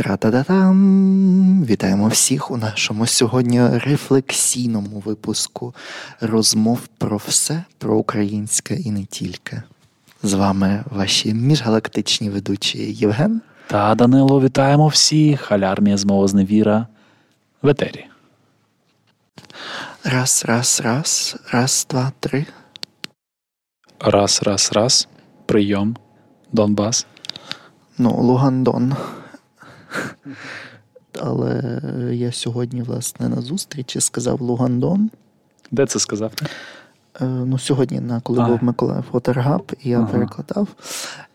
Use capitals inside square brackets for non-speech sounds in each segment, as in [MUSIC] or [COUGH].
Тра-та-та-там! Вітаємо всіх у нашому сьогодні рефлексійному випуску розмов про все про українське і не тільки. З вами ваші міжгалактичні ведучі Євген та Данило. Вітаємо всіх. Алярмія змова зневіра в етері. Раз, раз, раз, раз, два, три. Раз, раз, раз. Прийом. Донбас. Ну, Лугандон. [LAUGHS] Але я сьогодні, власне, на зустрічі сказав Лугандон. Де це сказав? Е, ну, Сьогодні, на коли а. був Миколаїв Фотергаб, і я ага. перекладав.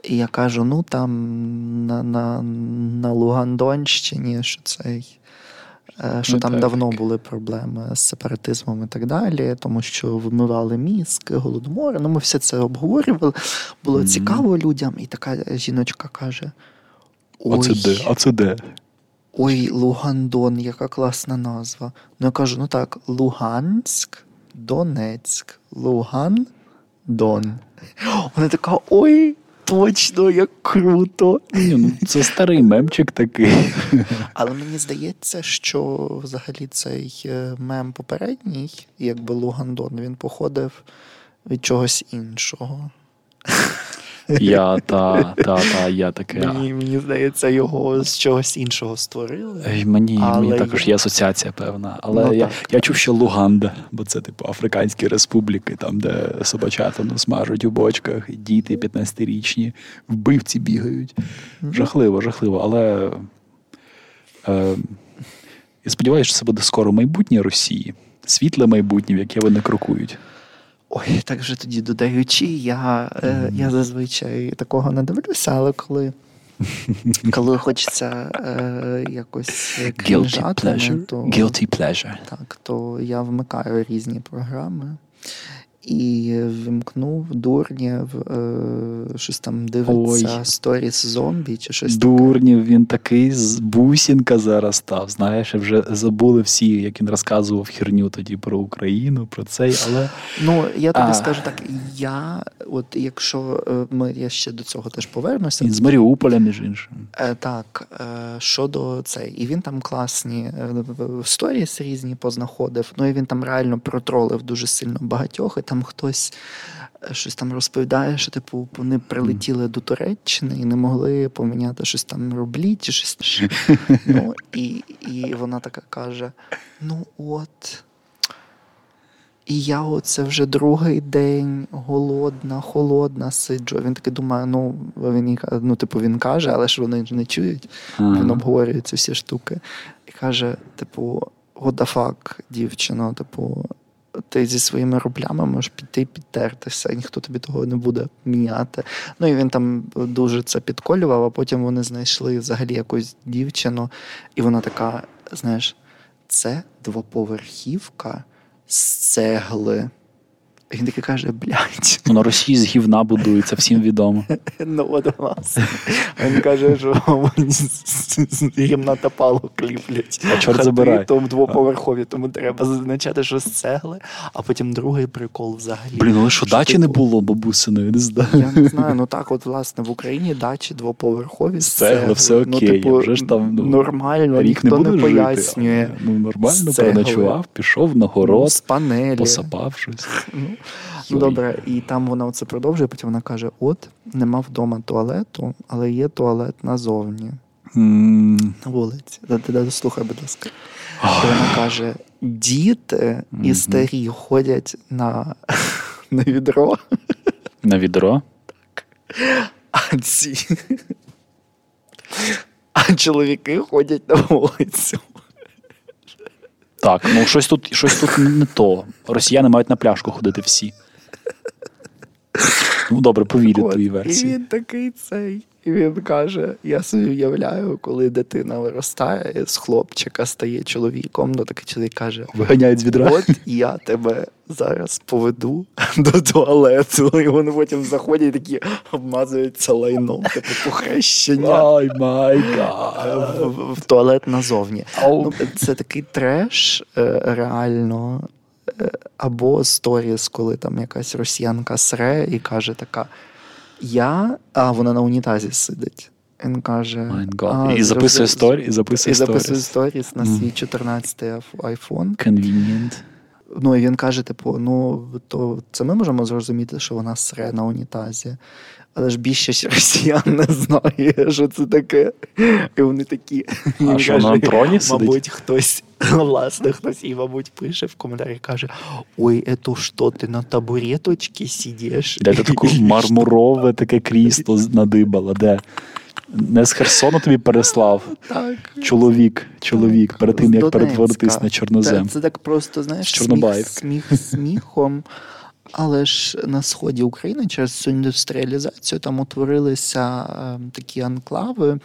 І я кажу: ну там на на, на Лугандонщині, що цей. Е, що ну, там так. давно були проблеми з сепаратизмом і так далі, тому що вимивали мізки, голодомори. Ну, ми все це обговорювали. Було mm-hmm. цікаво людям, і така жіночка каже: Ой, А це де? А це де? Ой, Лугандон, яка класна назва. Ну я кажу: ну так, Луганськ, Донецьк, Луган, Дон. Вона така: ой, точно, як круто. Ні, ну Це старий мемчик такий. Але мені здається, що взагалі цей е, мем попередній, якби Лугандон, він походив від чогось іншого. Я та, та, та, я таке. Мені мені здається, його з чогось іншого створили. Мені але мені також є асоціація певна. Але ну, я я чув, що Луганда, бо це типу Африканські республіки, там, де собачата ну, смажуть у бочках, діти 15-річні, вбивці бігають. Жахливо, жахливо. Але е, я сподіваюся, що це буде скоро майбутнє Росії, світле майбутнє, в яке вони крокують. Ой, так вже тоді додаючи, я е, я зазвичай такого не дивлюся, але коли [LAUGHS] коли хочеться е, якось крінжати, Guilty то, Guilty pleasure. Так, то я вмикаю різні програми і вимкнув дурнів, е, щось там дивиться сторіс зомбі чи щось Дурнів, таке. він такий з бусінка зараз став. Знаєш, вже забули всі, як він розказував херню тоді про Україну, про цей. але... Ну, я тобі а... скажу так, я, от якщо е, ми я ще до цього теж повернуся. Він з Маріуполя, між іншим. Е, так, щодо цей. І він там класні сторіс різні познаходив, ну і він там реально протролив дуже сильно багатьох. І там там хтось е, щось там розповідає, що типу вони прилетіли до Туреччини і не могли поміняти щось там рублі чи щось. [LAUGHS] Ну, І і вона така каже: ну от. І я оце вже другий день голодна, холодна сиджу. Він такий думає, ну він ну, типу, він каже, але ж вони не чують. Ага. Він обговорює ці всі штуки. І каже: типу, what the fuck, дівчино, типу, ти зі своїми рублями можеш піти підтертися, і ніхто тобі того не буде міняти. Ну і він там дуже це підколював, а потім вони знайшли взагалі якусь дівчину, і вона така: знаєш, це двоповерхівка з цегли. Він такий каже, блядь. Ну, на Росії з гівна будується, всім відомо. Ну, от власне. Він каже, що гімна та палок кліплять. А чорт забирай. Тому двоповерхові, тому треба зазначати, що з цегли, а потім другий прикол взагалі. Блін, але що дачі не було бабусиної, не знаю. Я не знаю, ну так, от, власне, в Україні дачі двоповерхові з цегли. все ну, окей. Типу, вже ж там, ну, нормально, ніхто не, пояснює. Ну, нормально переночував, пішов на город, ну, панелі. посапав щось. Ну, Ну добре, і там вона це продовжує, потім вона каже: от, нема вдома туалету, але є туалет назовні. Mm. На вулиці. Слухай, будь ласка. І вона каже: діти і старі ходять на на відро. На відро? Так. А ці. А чоловіки ходять на вулицю. Так, ну щось тут щось тут не то. Росіяни мають на пляшку ходити всі. Ну, добре, повірю твоїй версії. І він такий цей. І він каже: я собі уявляю, коли дитина виростає, з хлопчика стає чоловіком, ну такий чоловік каже: Виганяють з відра. От я тебе зараз поведу до туалету. І вони потім заходять і такі обмазуються лайном, типу похрещення. Oh, my God. В, в туалет назовні. Ну, Це такий треш, е, реально. Е, або сторіс, коли там якась росіянка сре і каже така: Я, а вона на унітазі сидить. Він каже, а, і записує сторі, і записує і записує сторіс на свій 14-й iPhone. Convenient. Ну і він каже: типу, ну то це ми можемо зрозуміти, що вона сре на унітазі. Але ж більшість росіян не знає, що це таке. І вони такі. А що каже, на троні сидить? Мабуть, хтось, [LAUGHS] власне, хтось і, мабуть, пише в коментарі каже: Ой, это що, ти на табуреточці сидиш? Де ти таке [LAUGHS] мармурове таке [LAUGHS] крісло надибала, де? Не з Херсону тобі переслав. Так. Чоловік, чоловік, так. перед тим, як перетворитись на чорнозем. Це, це так просто, знаєш, сміх, сміх сміхом. Але ж на сході України через цю індустріалізацію там утворилися е, такі анклави,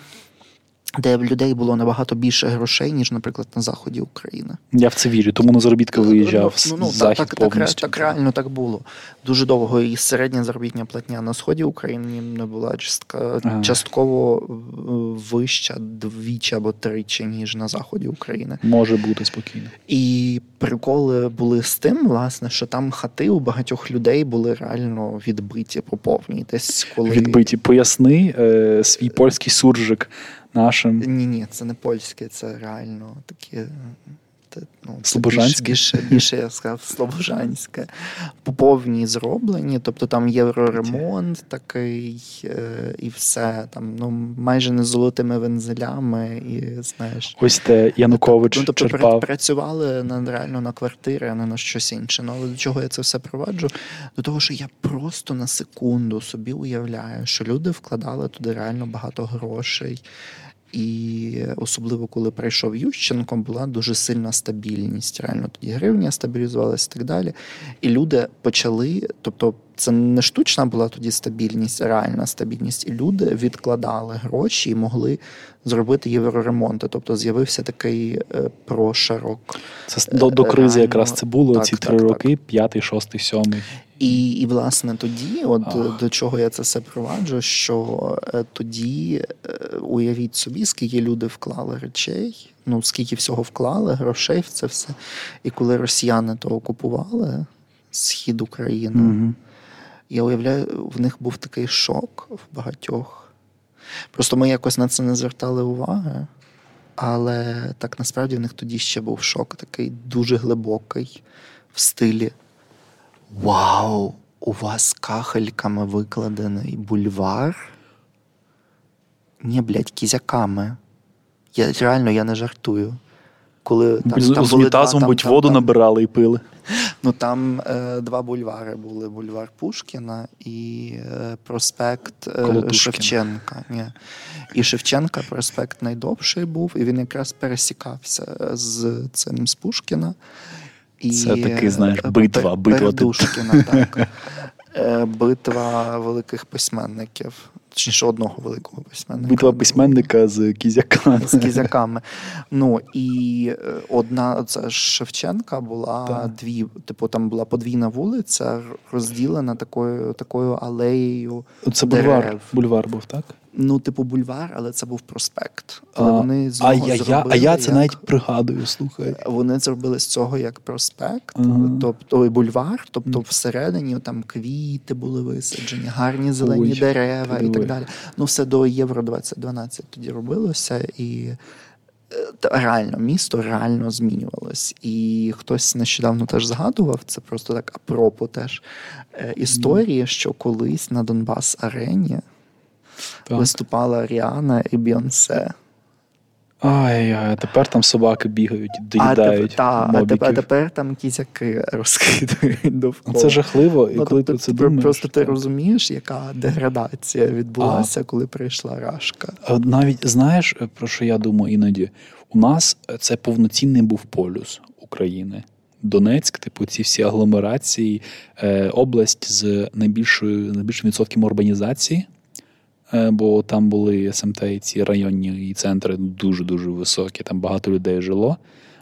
де в людей було набагато більше грошей, ніж, наприклад, на заході України. Я в це вірю, тому на заробітки виїжджав. Ну, ну, захід так, повністю. Так, так реально так було. Дуже довго і середня заробітня платня на сході України не була частка, ага. частково е, вища двічі або тричі, ніж на заході України. Може бути спокійно. І приколи були з тим, власне, що там хати у багатьох людей були реально відбиті по повній. Десь коли відбиті. Поясни е, свій польський суржик нашим. Ні, ні, це не польське, це реально таке. Ну, Слобожанське? Більше, більше, я сказав, Слобожанське. Поповні зроблені, тобто там євроремонт такий е, і все. Там ну майже не золотими вензелями, і знаєш. Ось те Янукович. Ну, тобто черпав. працювали на реально на квартири, а не на щось інше. Ну, але до чого я це все проваджу? До того, що я просто на секунду собі уявляю, що люди вкладали туди реально багато грошей. І особливо коли прийшов Ющенко, була дуже сильна стабільність. Реально тоді гривня стабілізувалася і так далі. І люди почали, тобто це не штучна була тоді стабільність, реальна стабільність. І люди відкладали гроші і могли зробити євроремонти. Тобто з'явився такий е, прошарок. Це до до кризи реально. якраз це було так, ці три так, роки: п'ятий, шостий, сьомий. І, і, власне, тоді, от Ох. до чого я це все проваджу, що е, тоді е, уявіть собі, скільки люди вклали речей, ну скільки всього вклали, грошей в це все. І коли росіяни то окупували схід України, угу. Я уявляю, в них був такий шок в багатьох. Просто ми якось на це не звертали уваги. Але так насправді в них тоді ще був шок, такий дуже глибокий в стилі. Вау! У вас кахельками викладений бульвар? Ні, блядь, кізяками. Я, Реально, я не жартую. Коли там, З, там з унітазом, будь воду там, набирали і пили. Ну там е, два бульвари були: бульвар Пушкіна і е, проспект е, Шевченка. Ні. І Шевченка проспект найдовший був, і він якраз пересікався з цим з Пушкіна. І Це такий, знаєш, битва, битва. Душкіна, так. [LAUGHS] Е, битва великих письменників. Точніше, одного великого письменника. Битва письменника з кізяками. З кізяками. Ну і е, одна це Шевченка була так. дві, типу, там була подвійна вулиця, розділена такою такою алеєю. Це бульвар, бульвар був, так? Ну, типу, бульвар, але це був проспект. Але а, вони з а я, зробили, а я це як... навіть пригадую, слухай. Вони зробили з цього як проспект, ага. тобто бульвар, тобто всередині там квіти були висаджені, гарні зелені Ой, дерева і так далі. Ну, все до Євро 2012 тоді робилося і. Е, реально, місто реально змінювалось. І хтось нещодавно теж згадував, це просто так апропо теж е, історії, що колись на Донбас Арені так. виступала Ріана і Бйонсе. Ай, ай, тепер там собаки бігають, доїдають. А, а тепер там кізяки [LAUGHS] розкидають довкола. Це жахливо, і ну, коли ти це думаєш. Просто ти розумієш, яка деградація відбулася, а, коли прийшла Рашка. Навіть знаєш, про що я думаю іноді? У нас це повноцінний був полюс України. Донецьк, типу, ці всі агломерації, е, область з найбільшою найбільшим відсотком урбанізації. Е, бо там були СМТ і ці районні і центри дуже-дуже високі, там багато людей жило.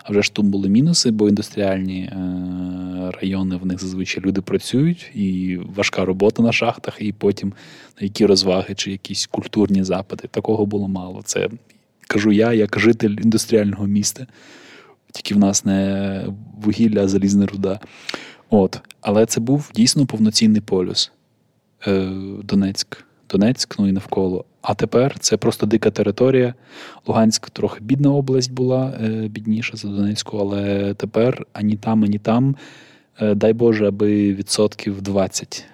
А вже ж тут були мінуси, бо індустріальні е, райони в них зазвичай люди працюють, і важка робота на шахтах, і потім які розваги чи якісь культурні запити. Такого було мало. Це кажу я, як житель індустріального міста. Тільки в нас не вугілля, а залізна руда. От. Але це був дійсно повноцінний полюс е, Донецьк. Донецьк, ну і навколо. А тепер це просто дика територія. Луганськ трохи бідна область була, е, бідніша за Донецьку, але тепер ані там, ані там. Е, дай Боже, аби відсотків 20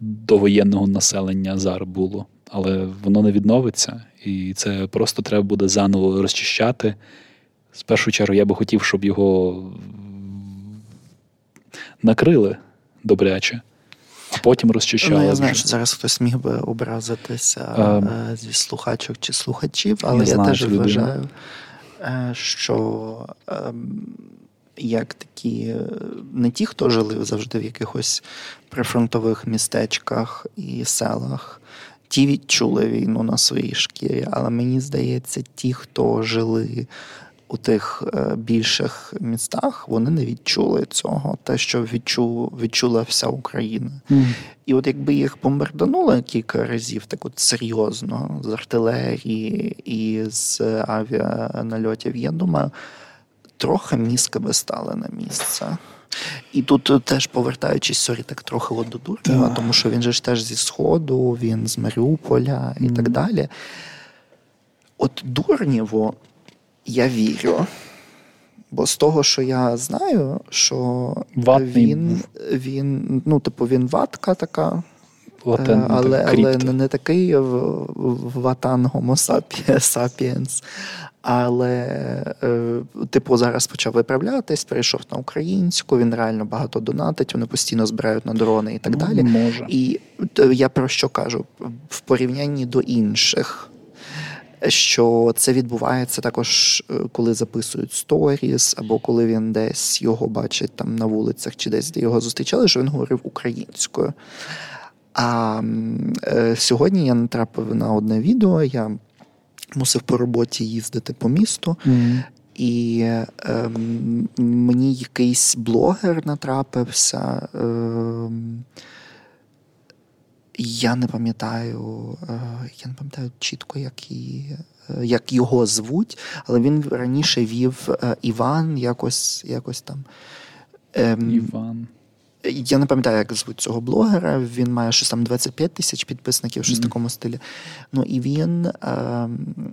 довоєнного населення зараз було. Але воно не відновиться, і це просто треба буде заново розчищати. З першу чергу я би хотів, щоб його накрили добряче потім розчищали. Ну, Я знаю, що зараз хтось міг би образитися а, зі слухачок чи слухачів, але я, я теж вважаю, е, що ем, як такі не ті, хто жили завжди в якихось прифронтових містечках і селах. Ті відчули війну на своїй шкірі, але мені здається, ті, хто жили у тих е, більших містах вони не відчули цього, те, що відчу, відчула вся Україна. Mm. І от якби їх бомбарданули кілька разів, так от серйозно, з артилерії і з авіанальотів, я думаю, трохи мізки би стали на місце. І тут теж повертаючись, sorry, так трохи от до Дурнєва, тому що він же ж теж зі Сходу, він з Маріуполя і mm. так далі. От Дурнєво я вірю. Бо з того, що я знаю, що Ватний. він, він, ну, типу, він ватка така, Латен, але але не, не такий ватан Homo sapiens, але, е, типу, зараз почав виправлятись, перейшов на українську, він реально багато донатить, вони постійно збирають на дрони і так ну, далі. Може. І я про що кажу? В порівнянні до інших що це відбувається також, е, коли записують сторіс, або коли він десь його бачить там на вулицях чи десь де його зустрічали, що він говорив українською. А е, сьогодні я натрапив на одне відео. Я мусив по роботі їздити по місту. Mm. І е, мені якийсь блогер натрапився. Е, я не пам'ятаю, е, я не пам'ятаю чітко, як і, е, як його звуть, але він раніше вів е, Іван якось якось там. Ем, Іван. Я не пам'ятаю, як звуть цього блогера. Він має щось там 25 тисяч підписників, щось в mm-hmm. такому стилі. Ну і він е,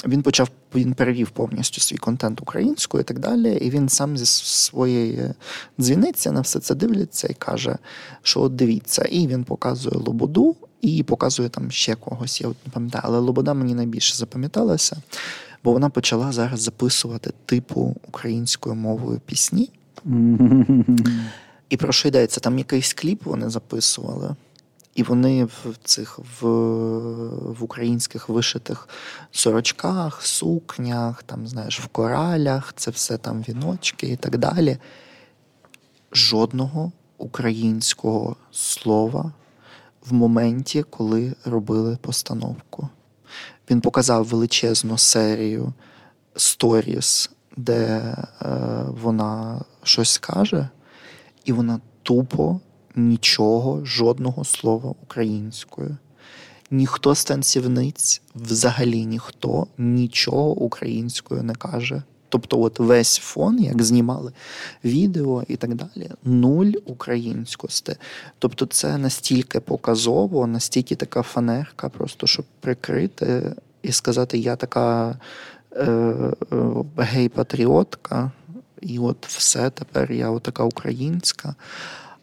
він почав він перевів повністю свій контент українською і так далі. І він сам зі своєї дзвіниці на все це дивляться і каже, що от дивіться, і він показує Лободу і показує там ще когось. Я от не пам'ятаю, але Лобода мені найбільше запам'яталася, бо вона почала зараз записувати типу українською мовою пісні. І про що йдеться? Там якийсь кліп вони записували, і вони в цих в в українських вишитих сорочках, сукнях, там, знаєш, в коралях, це все там віночки і так далі. Жодного українського слова в моменті, коли робили постановку. Він показав величезну серію сторіс, де е, вона щось каже і вона тупо нічого, жодного слова українською. Ніхто з танцівниць, взагалі ніхто нічого українською не каже. Тобто, от весь фон, як знімали відео і так далі, нуль українськості. Тобто, це настільки показово, настільки така фанерка, просто щоб прикрити і сказати, я така е, е, гей-патріотка, і от все тепер я така українська.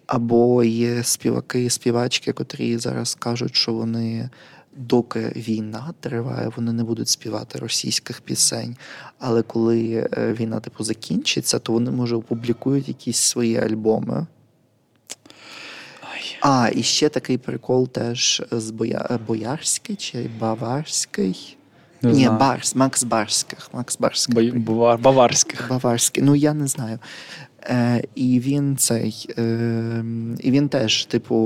Або є співаки, співачки, котрі зараз кажуть, що вони, доки війна триває, вони не будуть співати російських пісень. Але коли е, війна типу закінчиться, то вони може опублікують якісь свої альбоми. А, і ще такий прикол теж з Боя... Боярський чи Баварський. Не Ні, знаю. Барс, Макс Барських. Макс Барських. Бавар, Баварських. Баварський. Ну я не знаю. Е, І він цей. Е, І він теж, типу,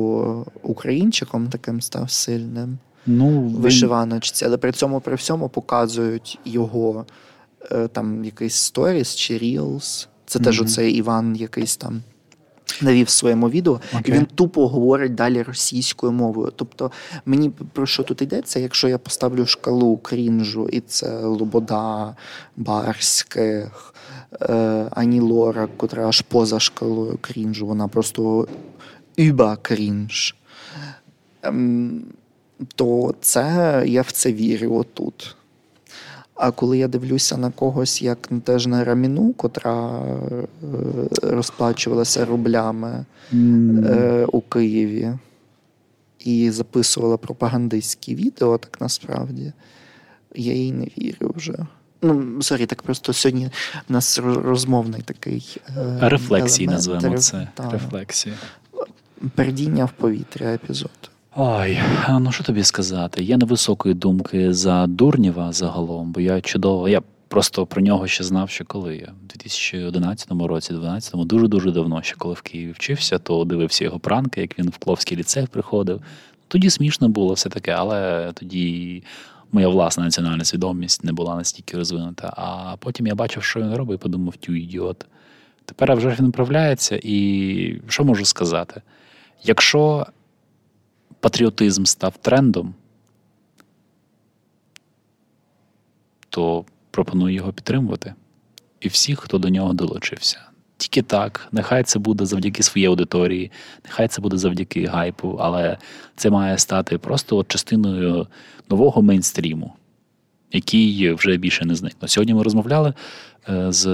українчиком таким став сильним ну, в вишиваночці, але при цьому при всьому показують його е, там якийсь сторіс чи рілс. Це mm-hmm. теж оцей Іван якийсь там навів в своєму відео, okay. і він тупо говорить далі російською мовою. Тобто, мені про що тут йдеться, якщо я поставлю шкалу крінжу, і це Лобода, Барських, е, Ані Лора, котра аж поза шкалою крінжу, вона просто іба крінж. Ем, то це я в це вірю отут. А коли я дивлюся на когось, як теж на раміну, котра е, розплачувалася рублями mm. у Києві і записувала пропагандистські відео, так насправді, я їй не вірю вже. Ну, sorry, так просто сьогодні у нас розмовний такий. Е, Рефлексії назвемо це. Та, Рефлексії. Пердіння в повітря епізод. Ой, ну що тобі сказати? Я невисокої думки за Дурнєва загалом, бо я чудово. Я просто про нього ще знав, що коли я в 2011 році, 2012, дуже-дуже давно, ще коли в Києві вчився, то дивився його пранки, як він в Кловський ліцей приходив. Тоді смішно було все таке, але тоді моя власна національна свідомість не була настільки розвинута. А потім я бачив, що він робить, і подумав, тю ідіот. Тепер вже він управляється, і що можу сказати? Якщо патріотизм став трендом, то пропоную його підтримувати. І всіх, хто до нього долучився. Тільки так, нехай це буде завдяки своїй аудиторії, нехай це буде завдяки гайпу, але це має стати просто частиною нового мейнстріму, який вже більше не зникне. Сьогодні ми розмовляли е, з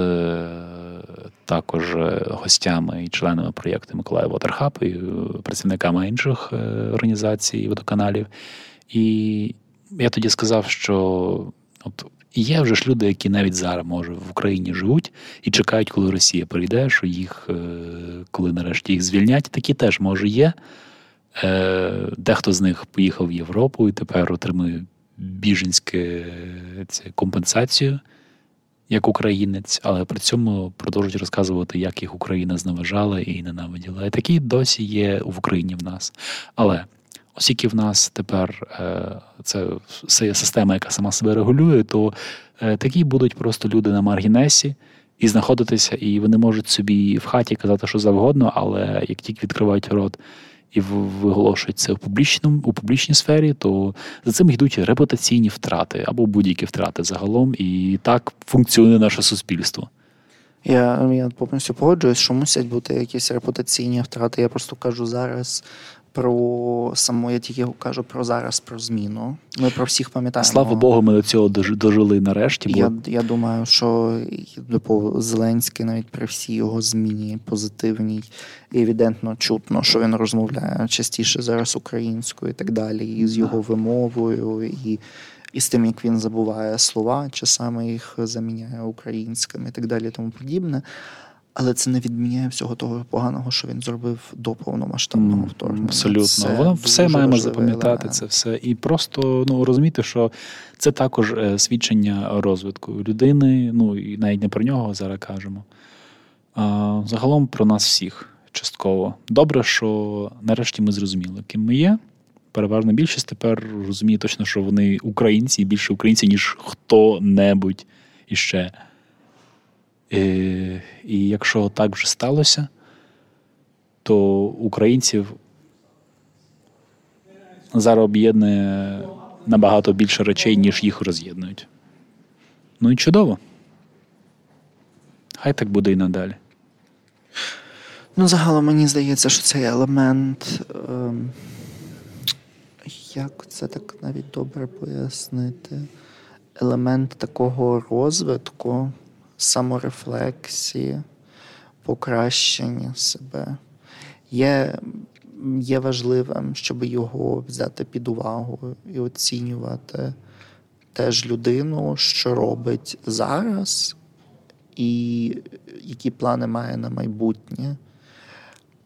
також е, гостями і членами проєкту Миколаїв Waterhub і е, працівниками інших організацій водоканалів. І я тоді сказав, що от є вже ж люди, які навіть зараз може в Україні живуть і чекають, коли Росія прийде, що їх, коли нарешті їх звільнять, такі теж може є. Е, дехто з них поїхав в Європу і тепер отримує біженське це, компенсацію як українець, але при цьому продовжують розказувати, як їх Україна зневажала і ненавиділа. І такі досі є в Україні в нас. Але оскільки в нас тепер е, це, це система, яка сама себе регулює, то е, такі будуть просто люди на маргінесі. І знаходитися, і вони можуть собі в хаті казати, що завгодно, але як тільки відкривають рот і виголошують це в публічному у публічній сфері, то за цим йдуть репутаційні втрати або будь-які втрати загалом, і так функціонує наше суспільство. Я я повністю погоджуюсь, що мусять бути якісь репутаційні втрати. Я просто кажу зараз про саму, я тільки кажу про зараз, про зміну. Ми про всіх пам'ятаємо. Слава Богу, ми до цього дожили нарешті. Бо... Я я думаю, що типу, Зеленський навіть при всій його зміні позитивній, і евідентно чутно, що він розмовляє частіше зараз українською і так далі, і з його вимовою, і і з тим, як він забуває слова, часами їх заміняє українськими і так далі, тому подібне. Але це не відміняє всього того поганого, що він зробив до повномасштабного вторгнення. Абсолютно, це воно все маємо запам'ятати. Елемент. Це все і просто ну розуміти, що це також е, свідчення розвитку людини. Ну і навіть не про нього зараз кажемо. А загалом про нас всіх частково. Добре, що нарешті ми зрозуміли, ким ми є. Переважна більшість тепер розуміє точно, що вони українці більше українці, ніж хто-небудь іще. І, е, і якщо так вже сталося, то українців зараз об'єднує набагато більше речей, ніж їх роз'єднують. Ну і чудово. Хай так буде і надалі. Ну, загалом мені здається, що цей елемент. Ем, як це так навіть добре пояснити? Елемент такого розвитку саморефлексії, покращення себе. Є є важливим, щоб його взяти під увагу і оцінювати теж людину, що робить зараз, і які плани має на майбутнє.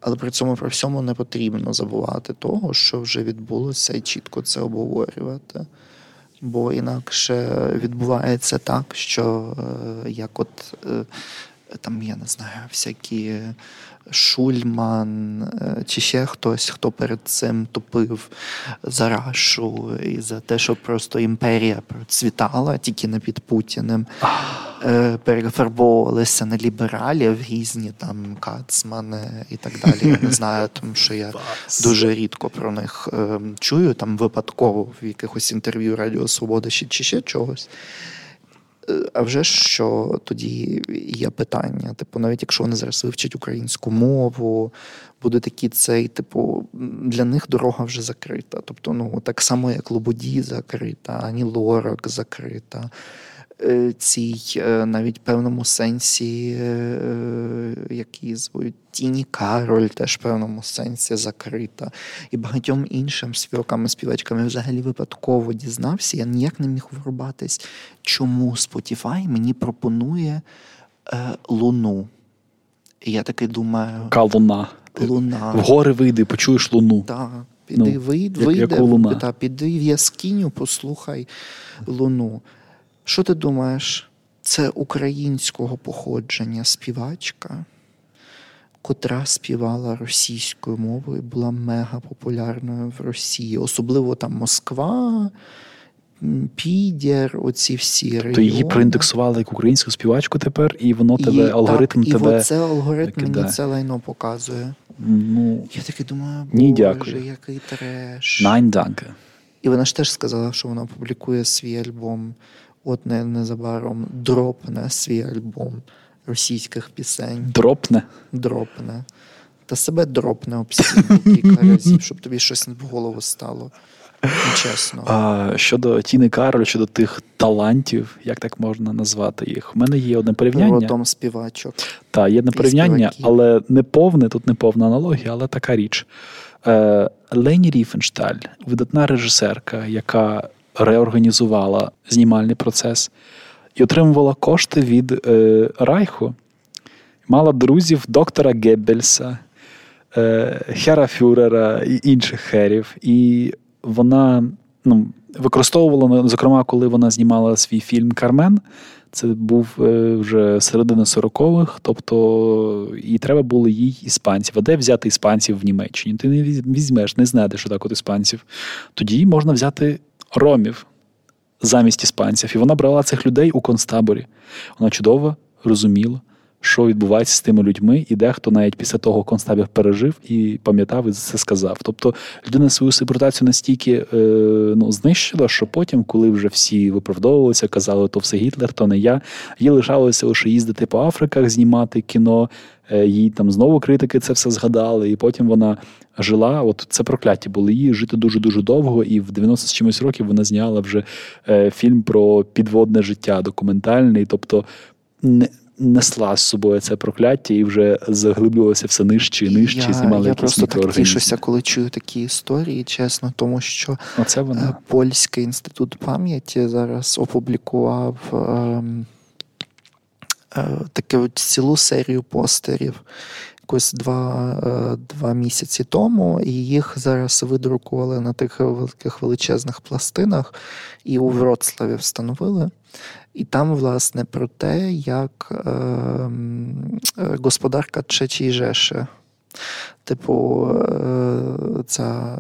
Але при цьому при всьому не потрібно забувати того, що вже відбулося, і чітко це обговорювати. Бо інакше відбувається так, що е, як от е, там, я не знаю, всякі Шульман е, чи ще хтось, хто перед цим тупив за Рашу і за те, щоб просто імперія процвітала тільки не під Путіним, е, перефарбовувалися на лібералів, різні там Кацмани і так далі. Я не знаю, [LAUGHS] тому що я дуже рідко про них е, чую там випадково в якихось інтерв'ю Радіо Свобода чи ще чогось. Е, а вже що тоді є питання? Типу, навіть якщо вони зараз вивчать українську мову, буде такий цей, типу, для них дорога вже закрита. Тобто, ну так само, як Лободі закрита, ані Лорак закрита. Е, цій е, навіть певному сенсі, е, які звуть Тіні Кароль, теж в певному сенсі закрита. І багатьом іншим співакам співачками взагалі випадково дізнався. Я ніяк не міг врубатись, чому Spotify мені пропонує е, луну. І я таки думаю, Ка луна. Луна. В гори вийди, почуєш луну. Так, піди, ну, вийди, як, вийди, луна. Та, піди в яскиню, послухай луну. Що ти думаєш? Це українського походження співачка, котра співала російською мовою, була мега популярною в Росії, особливо там Москва. Підір, оці всі регіони. То її проіндексували як українську співачку тепер, і воно тебе, і, алгоритм так, тебе. І оце алгоритм мені це лайно показує. Ну, Я таки думаю, ні, дякую. який треш. Найн данке. І вона ж теж сказала, що вона публікує свій альбом от незабаром дропне свій альбом російських пісень. Дропне? Дропне. Та себе дропне об [LAUGHS] кілька разів, щоб тобі щось в голову стало. Чесно. А, Щодо Тіни Кароль, щодо тих талантів, як так можна назвати їх? У мене є одне порівняння. Родом співачок. Так, є одне порівняння, але не повне, тут не повна аналогія, але така річ. Е, Лені Ріфеншталь, видатна режисерка, яка реорганізувала знімальний процес і отримувала кошти від е, Райху. Мала друзів доктора Геббельса, е, Хера Фюрера і інших херів. І вона ну, використовувала, зокрема, коли вона знімала свій фільм Кармен. Це був е, вже середина 40-х, тобто і треба було їй іспанців. А де взяти іспанців в Німеччині? Ти не візьмеш, не знайдеш що так от іспанців. Тоді можна взяти ромів замість іспанців. І вона брала цих людей у концтаборі. Вона чудово розуміла, що відбувається з тими людьми, і дехто навіть після того концтабір пережив і пам'ятав і це сказав. Тобто людина свою сепаратацію настільки е, ну, знищила, що потім, коли вже всі виправдовувалися, казали, то все Гітлер, то не я. Їй лишалося лише їздити по Африках, знімати кіно. Е, їй там знову критики це все згадали, і потім вона жила. От це прокляття було її жити дуже дуже довго, і в 90 з чимось років вона зняла вже е, фільм про підводне життя документальний, тобто не. Несла з собою це прокляття і вже заглиблювалося все нижче і нижче. Я, знімали я якісь просто так тішуся, коли чую такі історії, чесно, тому що Оце вона. Е, Польський інститут пам'яті зараз опублікував. Е, Е, таку цілу серію постерів якось два е, два місяці тому, і їх зараз видрукували на тих великих величезних пластинах і у Вроцлаві встановили. І там, власне, про те, як е, господарка Чечій Жеше. Типу, е, ця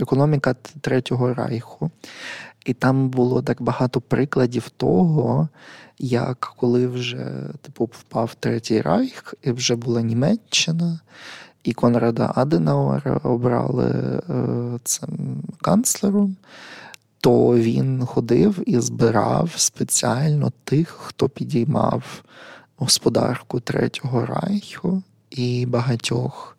економіка Третього Райху. І там було так багато прикладів того, як коли вже типу, впав Третій Райх, і вже була Німеччина, і Конрада Аденауера обрали е, цим канцлером, то він ходив і збирав спеціально тих, хто підіймав господарку Третього Райху і багатьох.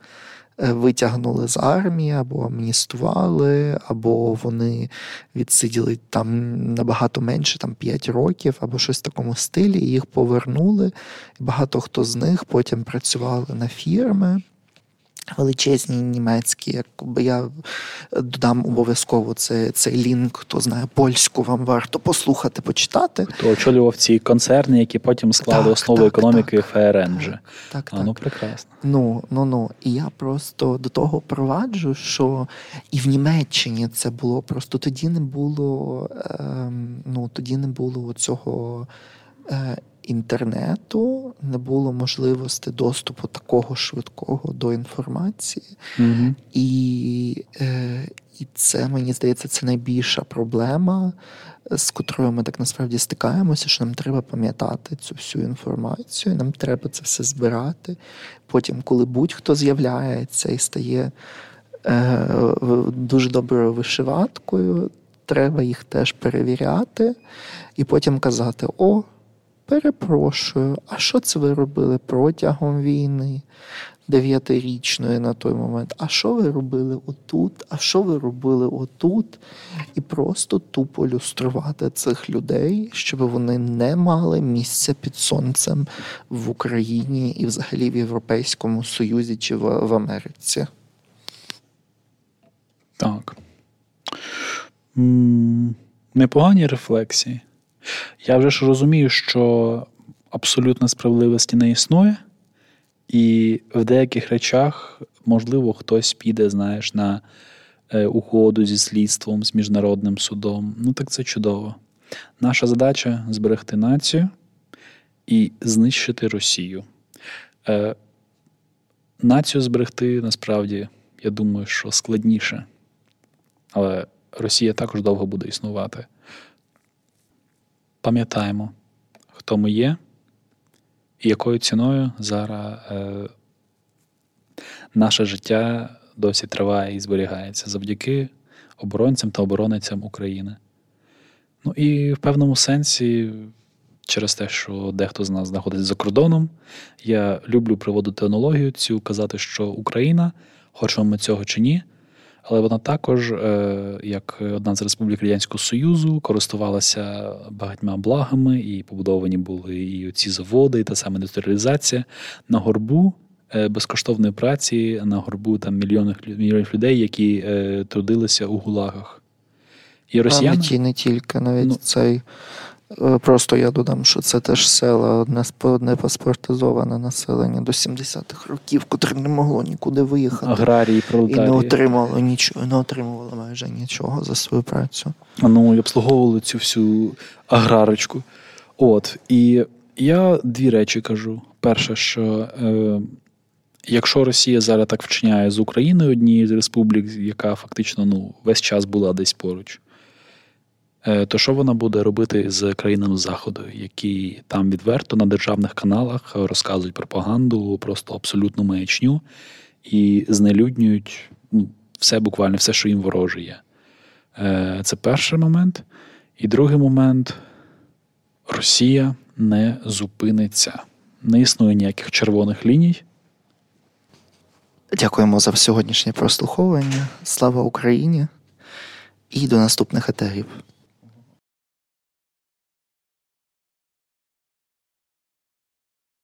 Е, витягнули з армії, або амністували, або вони відсиділи там набагато менше, там 5 років, або щось в такому стилі, і їх повернули. Багато хто з них потім працювали на фірми величезні німецькі, якби я додам обов'язково це, цей лінк, хто знає польську, вам варто послухати, почитати. Хто очолював ці концерни, які потім склали так, основу так, економіки так, ФРН вже. Так, а. Ну, прекрасно. Ну, ну, ну. І я просто до того проваджу, що і в Німеччині це було просто тоді не було, е, ну, тоді не було цього. Е, інтернету, не було можливості доступу такого швидкого до інформації. Mm-hmm. І е, і це, мені здається, це найбільша проблема, з котрою ми так насправді стикаємося, що нам треба пам'ятати цю всю інформацію, нам треба це все збирати. Потім, коли будь-хто з'являється і стає е, дуже доброю вишиваткою, треба їх теж перевіряти і потім казати: О, перепрошую, а що це ви робили протягом війни? Дев'ятирічної на той момент, а що ви робили отут? А що ви робили отут? І просто тупо люструвати цих людей, щоб вони не мали місця під сонцем в Україні і взагалі в Європейському Союзі чи в, в Америці. Так. Непогані рефлексії. Я вже ж розумію, що абсолютно справедливості не існує, і в деяких речах, можливо, хтось піде, знаєш, на е, угоду зі слідством, з міжнародним судом. Ну так це чудово. Наша задача зберегти націю і знищити Росію. Е, Націю зберегти насправді, я думаю, що складніше. Але Росія також довго буде існувати. Пам'ятаємо, хто ми є і якою ціною зараз е, наше життя досі триває і зберігається завдяки оборонцям та оборонницям України. Ну і в певному сенсі, через те, що дехто з нас знаходиться за кордоном, я люблю приводити аналогію цю, казати, що Україна, хочемо ми цього чи ні але вона також, е, як одна з республік Радянського Союзу, користувалася багатьма благами, і побудовані були і ці заводи, і та сама індустріалізація на горбу. Е, безкоштовної праці на горбу там мільйонів мільйонів людей, які е, трудилися у гулагах. І росіяни... А не тільки навіть ну, цей просто я додам, що це теж села не паспортизоване населення до 70-х років, котре не могло нікуди виїхати. Аграрії, пролетарії. І не отримало нічого, не отримувало майже нічого за свою працю. Ну і обслуговували цю всю аграрочку. От. І я дві речі кажу. Перше, що е, якщо Росія зараз так вчиняє з Україною, однією з республік, яка фактично ну, весь час була десь поруч. Е, то що вона буде робити з країнами Заходу, які там відверто на державних каналах розказують пропаганду, просто абсолютну маячню і знелюднюють ну, все буквально, все, що їм вороже є. Е, це перший момент. І другий момент Росія не зупиниться. Не існує ніяких червоних ліній. Дякуємо за сьогоднішнє прослуховування. Слава Україні і до наступних етерів.